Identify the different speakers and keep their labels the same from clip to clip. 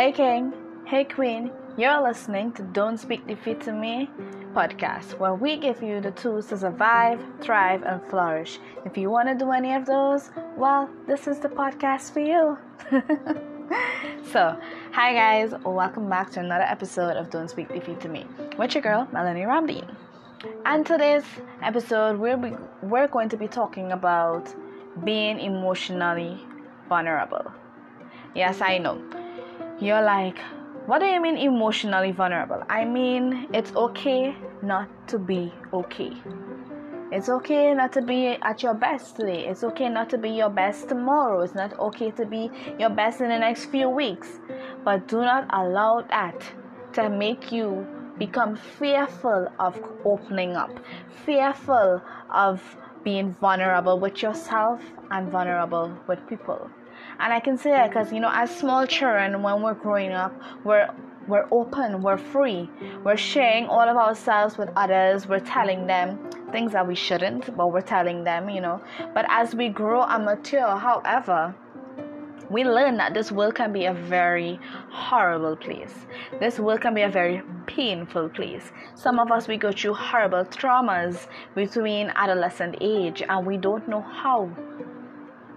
Speaker 1: Hey, King. Hey, Queen. You're listening to Don't Speak Defeat to Me podcast, where we give you the tools to survive, thrive, and flourish. If you want to do any of those, well, this is the podcast for you. so, hi, guys. Welcome back to another episode of Don't Speak Defeat to Me with your girl, Melanie Ramdeen. And today's episode, we're, be, we're going to be talking about being emotionally vulnerable. Yes, I know. You're like, what do you mean emotionally vulnerable? I mean, it's okay not to be okay. It's okay not to be at your best today. It's okay not to be your best tomorrow. It's not okay to be your best in the next few weeks. But do not allow that to make you become fearful of opening up, fearful of being vulnerable with yourself and vulnerable with people. And I can say that because, you know, as small children, when we're growing up, we're we're open, we're free, we're sharing all of ourselves with others, we're telling them things that we shouldn't, but we're telling them, you know. But as we grow and mature, however, we learn that this world can be a very horrible place. This world can be a very painful place. Some of us we go through horrible traumas between adolescent age and we don't know how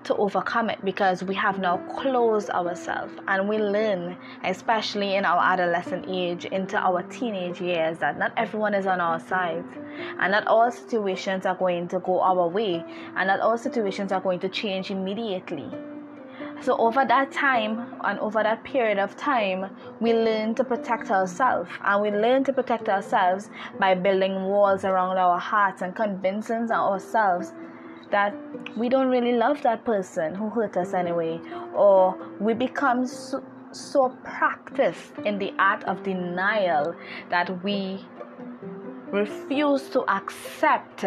Speaker 1: to overcome it because we have now closed ourselves and we learn, especially in our adolescent age into our teenage years, that not everyone is on our side and not all situations are going to go our way and not all situations are going to change immediately. So, over that time and over that period of time, we learn to protect ourselves. And we learn to protect ourselves by building walls around our hearts and convincing ourselves that we don't really love that person who hurt us anyway, or we become so, so practiced in the art of denial that we refuse to accept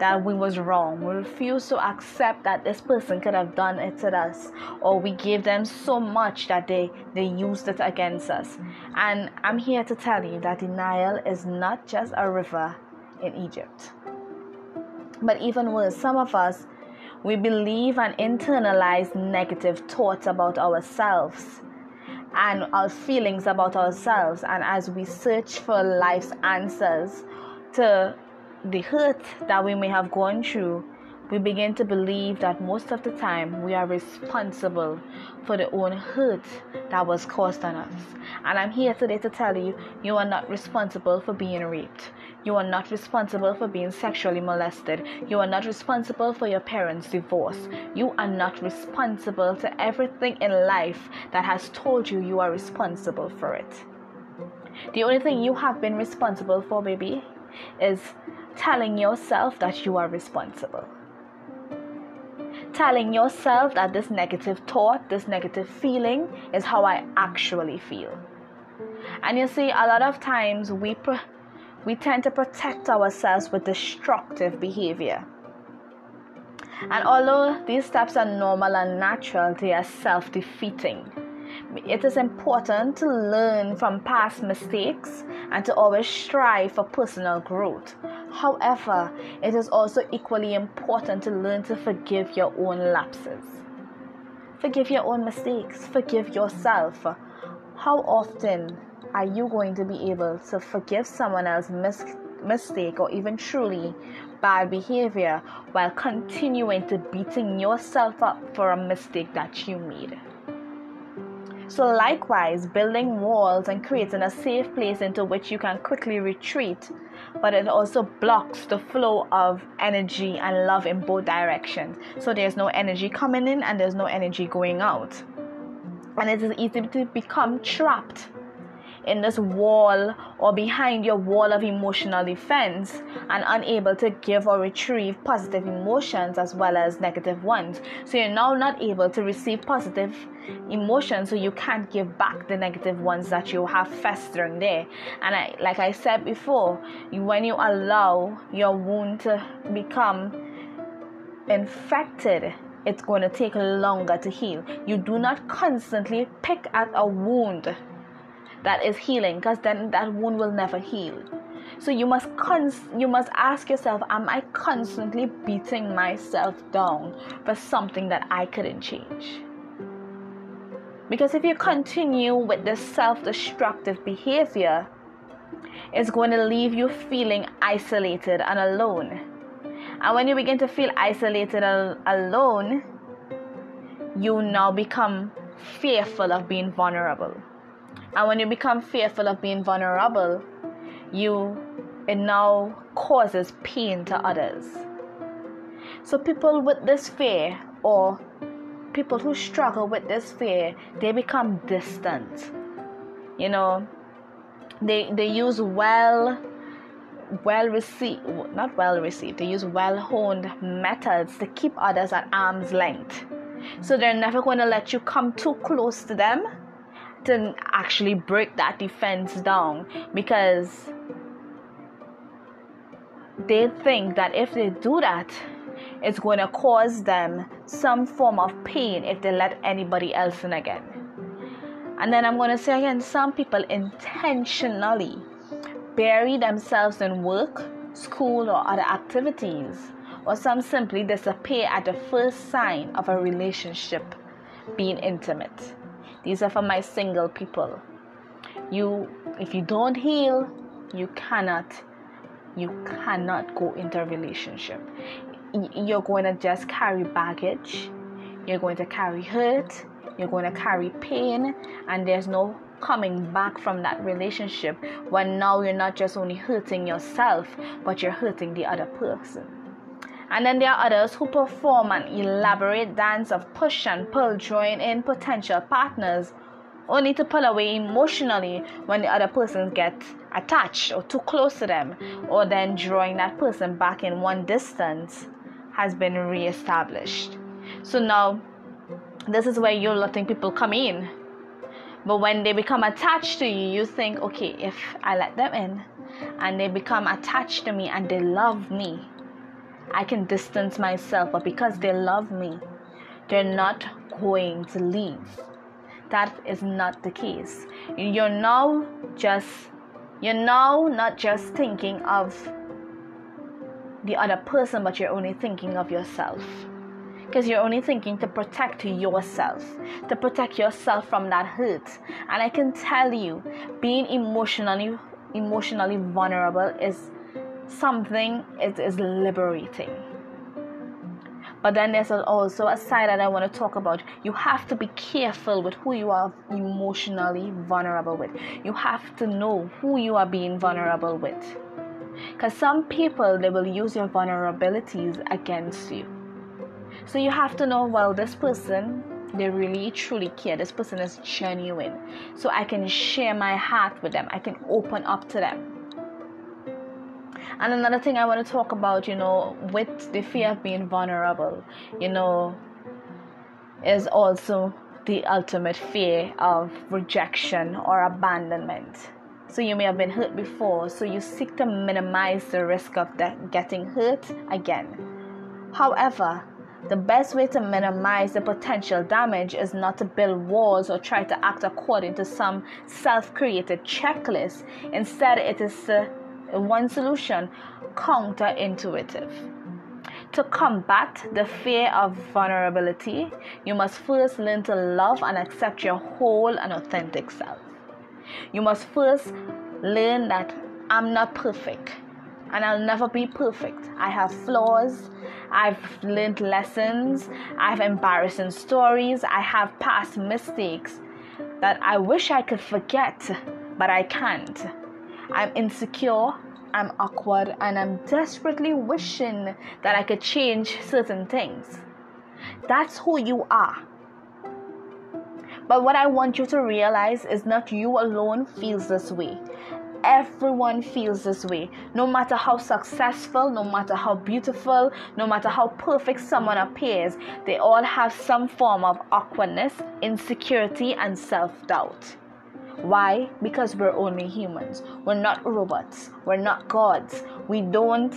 Speaker 1: that we was wrong. We refuse to accept that this person could have done it to us, or we gave them so much that they they used it against us. And I'm here to tell you that denial is not just a river in Egypt. But even worse, some of us, we believe and internalize negative thoughts about ourselves and our feelings about ourselves. And as we search for life's answers to the hurt that we may have gone through, we begin to believe that most of the time we are responsible for the own hurt that was caused on us. And I'm here today to tell you you are not responsible for being raped. You are not responsible for being sexually molested. You are not responsible for your parents' divorce. You are not responsible to everything in life that has told you you are responsible for it. The only thing you have been responsible for, baby, is telling yourself that you are responsible. Telling yourself that this negative thought, this negative feeling is how I actually feel. And you see, a lot of times we. We tend to protect ourselves with destructive behavior. And although these steps are normal and natural, they are self defeating. It is important to learn from past mistakes and to always strive for personal growth. However, it is also equally important to learn to forgive your own lapses. Forgive your own mistakes, forgive yourself. How often are you going to be able to forgive someone else's mis- mistake or even truly bad behavior while continuing to beating yourself up for a mistake that you made? So, likewise, building walls and creating a safe place into which you can quickly retreat, but it also blocks the flow of energy and love in both directions. So, there's no energy coming in and there's no energy going out. And it is easy to become trapped in this wall or behind your wall of emotional defense and unable to give or retrieve positive emotions as well as negative ones. So you're now not able to receive positive emotions, so you can't give back the negative ones that you have festering there. And I, like I said before, when you allow your wound to become infected, it's going to take longer to heal. You do not constantly pick at a wound that is healing because then that wound will never heal so you must cons- you must ask yourself am i constantly beating myself down for something that i couldn't change Because if you continue with this self destructive behavior, it's going to leave you feeling isolated and alone. And when you begin to feel isolated and alone, you now become fearful of being vulnerable. And when you become fearful of being vulnerable, you it now causes pain to others. So people with this fear or people who struggle with this fear, they become distant. You know, they they use well well received not well received they use well honed methods to keep others at arm's length so they're never going to let you come too close to them actually break that defense down because they think that if they do that it's going to cause them some form of pain if they let anybody else in again. And then I'm going to say again some people intentionally bury themselves in work, school, or other activities, or some simply disappear at the first sign of a relationship being intimate. These are for my single people. You, if you don't heal, you cannot you cannot go into a relationship you're going to just carry baggage, you're going to carry hurt, you're going to carry pain, and there's no coming back from that relationship when now you're not just only hurting yourself, but you're hurting the other person. And then there are others who perform an elaborate dance of push and pull, drawing in potential partners, only to pull away emotionally when the other person gets attached or too close to them, or then drawing that person back in one distance has been reestablished. So now, this is where you're letting people come in. But when they become attached to you, you think, okay, if I let them in and they become attached to me and they love me, I can distance myself. But because they love me, they're not going to leave. That is not the case. You're now just, you're now not just thinking of the other person, but you're only thinking of yourself. Because you're only thinking to protect yourself, to protect yourself from that hurt. And I can tell you, being emotionally emotionally vulnerable is something it is liberating. But then there's also a side that I want to talk about. You have to be careful with who you are emotionally vulnerable with. You have to know who you are being vulnerable with because some people they will use your vulnerabilities against you so you have to know well this person they really truly care this person is genuine so i can share my heart with them i can open up to them and another thing i want to talk about you know with the fear of being vulnerable you know is also the ultimate fear of rejection or abandonment so you may have been hurt before, so you seek to minimize the risk of that getting hurt again. However, the best way to minimize the potential damage is not to build walls or try to act according to some self created checklist. Instead, it is uh, one solution counterintuitive. To combat the fear of vulnerability, you must first learn to love and accept your whole and authentic self. You must first learn that I'm not perfect and I'll never be perfect. I have flaws. I've learned lessons. I have embarrassing stories. I have past mistakes that I wish I could forget, but I can't. I'm insecure. I'm awkward and I'm desperately wishing that I could change certain things. That's who you are. But what I want you to realize is not you alone feels this way. Everyone feels this way. No matter how successful, no matter how beautiful, no matter how perfect someone appears, they all have some form of awkwardness, insecurity, and self doubt. Why? Because we're only humans. We're not robots. We're not gods. We don't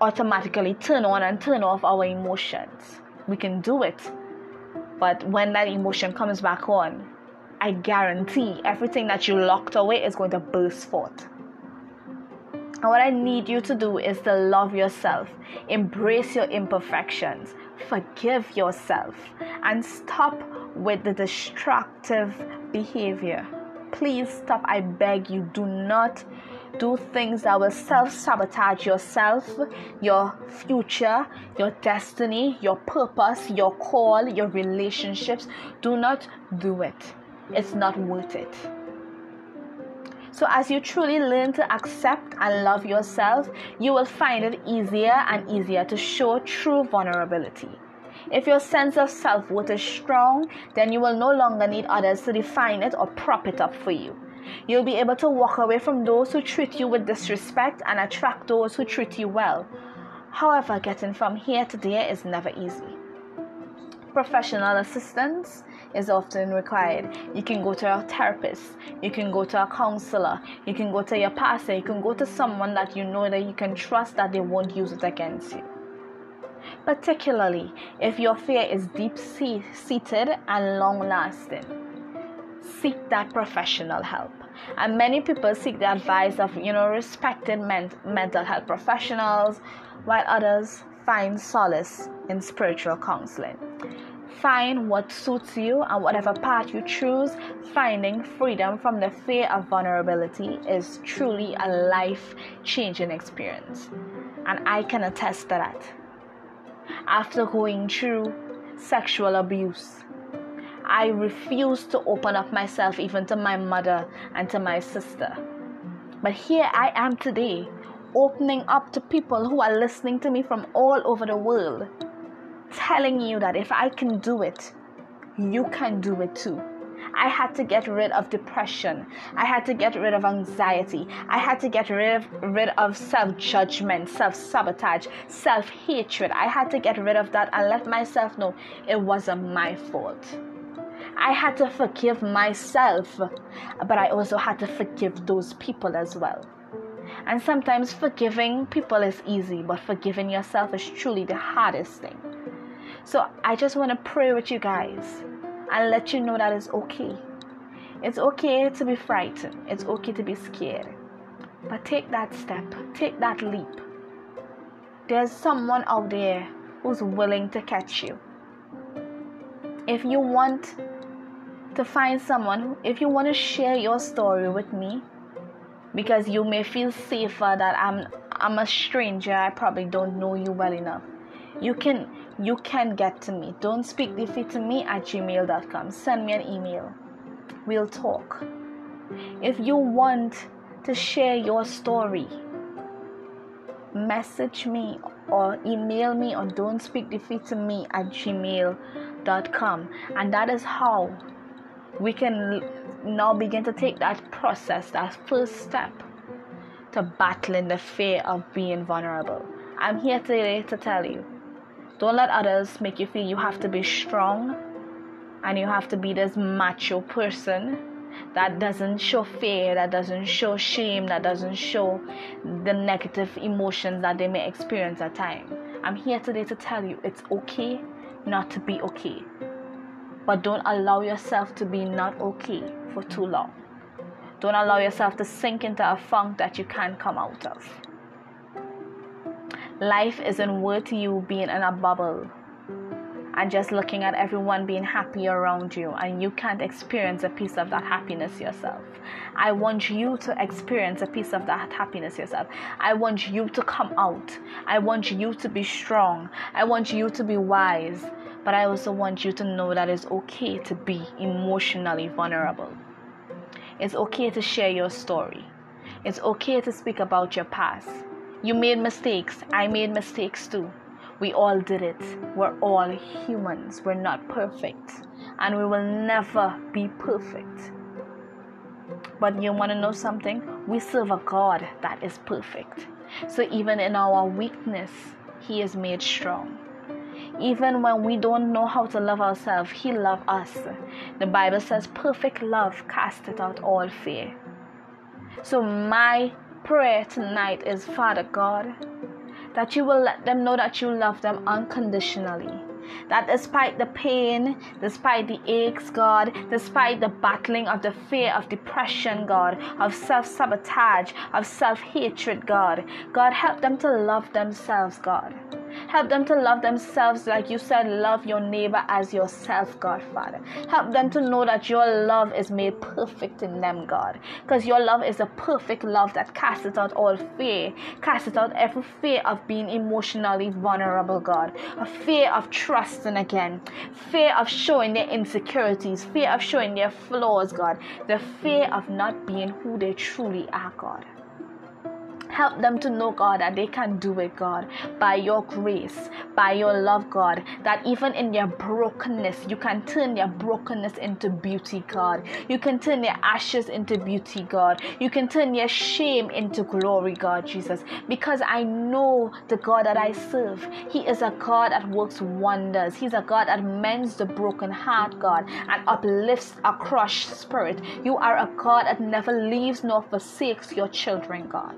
Speaker 1: automatically turn on and turn off our emotions. We can do it, but when that emotion comes back on, I guarantee everything that you locked away is going to burst forth. And what I need you to do is to love yourself, embrace your imperfections, forgive yourself, and stop with the destructive behavior. Please stop. I beg you, do not do things that will self sabotage yourself, your future, your destiny, your purpose, your call, your relationships. Do not do it. It's not worth it. So, as you truly learn to accept and love yourself, you will find it easier and easier to show true vulnerability. If your sense of self worth is strong, then you will no longer need others to define it or prop it up for you. You'll be able to walk away from those who treat you with disrespect and attract those who treat you well. However, getting from here to there is never easy. Professional assistance is often required. You can go to a therapist, you can go to a counselor, you can go to your pastor, you can go to someone that you know that you can trust that they won't use it against you. Particularly if your fear is deep seated and long lasting, seek that professional help. And many people seek the advice of, you know, respected men- mental health professionals, while others find solace in spiritual counseling. Find what suits you and whatever path you choose, finding freedom from the fear of vulnerability is truly a life changing experience. And I can attest to that. After going through sexual abuse, I refused to open up myself even to my mother and to my sister. But here I am today, opening up to people who are listening to me from all over the world telling you that if I can do it, you can do it too. I had to get rid of depression. I had to get rid of anxiety. I had to get rid of, rid of self judgment, self sabotage, self hatred. I had to get rid of that and let myself know it wasn't my fault. I had to forgive myself, but I also had to forgive those people as well. And sometimes forgiving people is easy, but forgiving yourself is truly the hardest thing. So I just want to pray with you guys and let you know that it's okay. It's okay to be frightened, it's okay to be scared. But take that step, take that leap. There's someone out there who's willing to catch you. If you want to find someone, if you want to share your story with me, because you may feel safer that I'm I'm a stranger, I probably don't know you well enough. You can you can get to me. Don't speak defeat to me at gmail.com. Send me an email. We'll talk. If you want to share your story, message me or email me on don't speak defeat to me at gmail.com. And that is how we can now begin to take that process, that first step to battling the fear of being vulnerable. I'm here today to tell you don't let others make you feel you have to be strong and you have to be this macho person that doesn't show fear, that doesn't show shame, that doesn't show the negative emotions that they may experience at times. I'm here today to tell you it's okay not to be okay. But don't allow yourself to be not okay for too long. Don't allow yourself to sink into a funk that you can't come out of. Life isn't worth you being in a bubble and just looking at everyone being happy around you and you can't experience a piece of that happiness yourself. I want you to experience a piece of that happiness yourself. I want you to come out. I want you to be strong. I want you to be wise. But I also want you to know that it's okay to be emotionally vulnerable. It's okay to share your story. It's okay to speak about your past. You made mistakes. I made mistakes too. We all did it. We're all humans. We're not perfect. And we will never be perfect. But you want to know something? We serve a God that is perfect. So even in our weakness, He is made strong. Even when we don't know how to love ourselves, He loves us. The Bible says, perfect love casteth out all fear. So my prayer tonight is Father God, that you will let them know that you love them unconditionally, That despite the pain, despite the aches, God, despite the battling of the fear of depression, God, of self sabotage, of self hatred, God, God, help them to love themselves, God. Help them to love themselves like you said, love your neighbor as yourself, God, Father. Help them to know that your love is made perfect in them, God. Because your love is a perfect love that casts out all fear, casts out every fear of being emotionally vulnerable, God. A fear of trusting again, fear of showing their insecurities, fear of showing their flaws, God. The fear of not being who they truly are, God. Help them to know, God, that they can do it, God, by your grace, by your love, God, that even in their brokenness, you can turn their brokenness into beauty, God. You can turn their ashes into beauty, God. You can turn their shame into glory, God, Jesus. Because I know the God that I serve. He is a God that works wonders. He's a God that mends the broken heart, God, and uplifts a crushed spirit. You are a God that never leaves nor forsakes your children, God.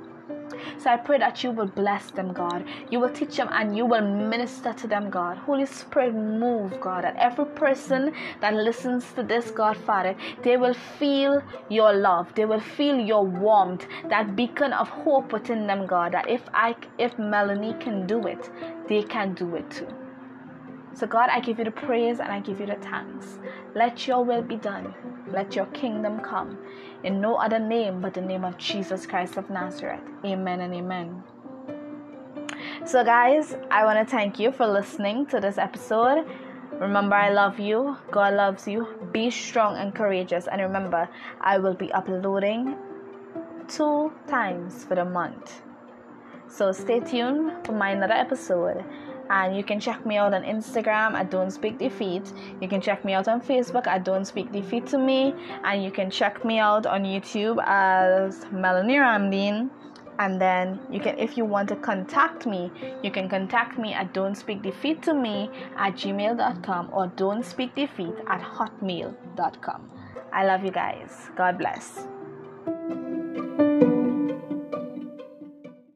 Speaker 1: So I pray that you will bless them, God. You will teach them and you will minister to them, God. Holy Spirit, move, God. That every person that listens to this, God, Father, they will feel your love. They will feel your warmth, that beacon of hope within them, God. That if I, if Melanie can do it, they can do it too. So, God, I give you the praise and I give you the thanks. Let your will be done. Let your kingdom come. In no other name but the name of Jesus Christ of Nazareth. Amen and amen. So, guys, I want to thank you for listening to this episode. Remember, I love you. God loves you. Be strong and courageous. And remember, I will be uploading two times for the month. So, stay tuned for my another episode and you can check me out on Instagram at Don't Speak Defeat. You can check me out on Facebook at Don't Speak Defeat to me, and you can check me out on YouTube as Melanie Ramdeen. And then you can, if you want to contact me, you can contact me at Don't Speak Defeat to me at gmail.com or Don't Speak Defeat at hotmail.com. I love you guys. God bless.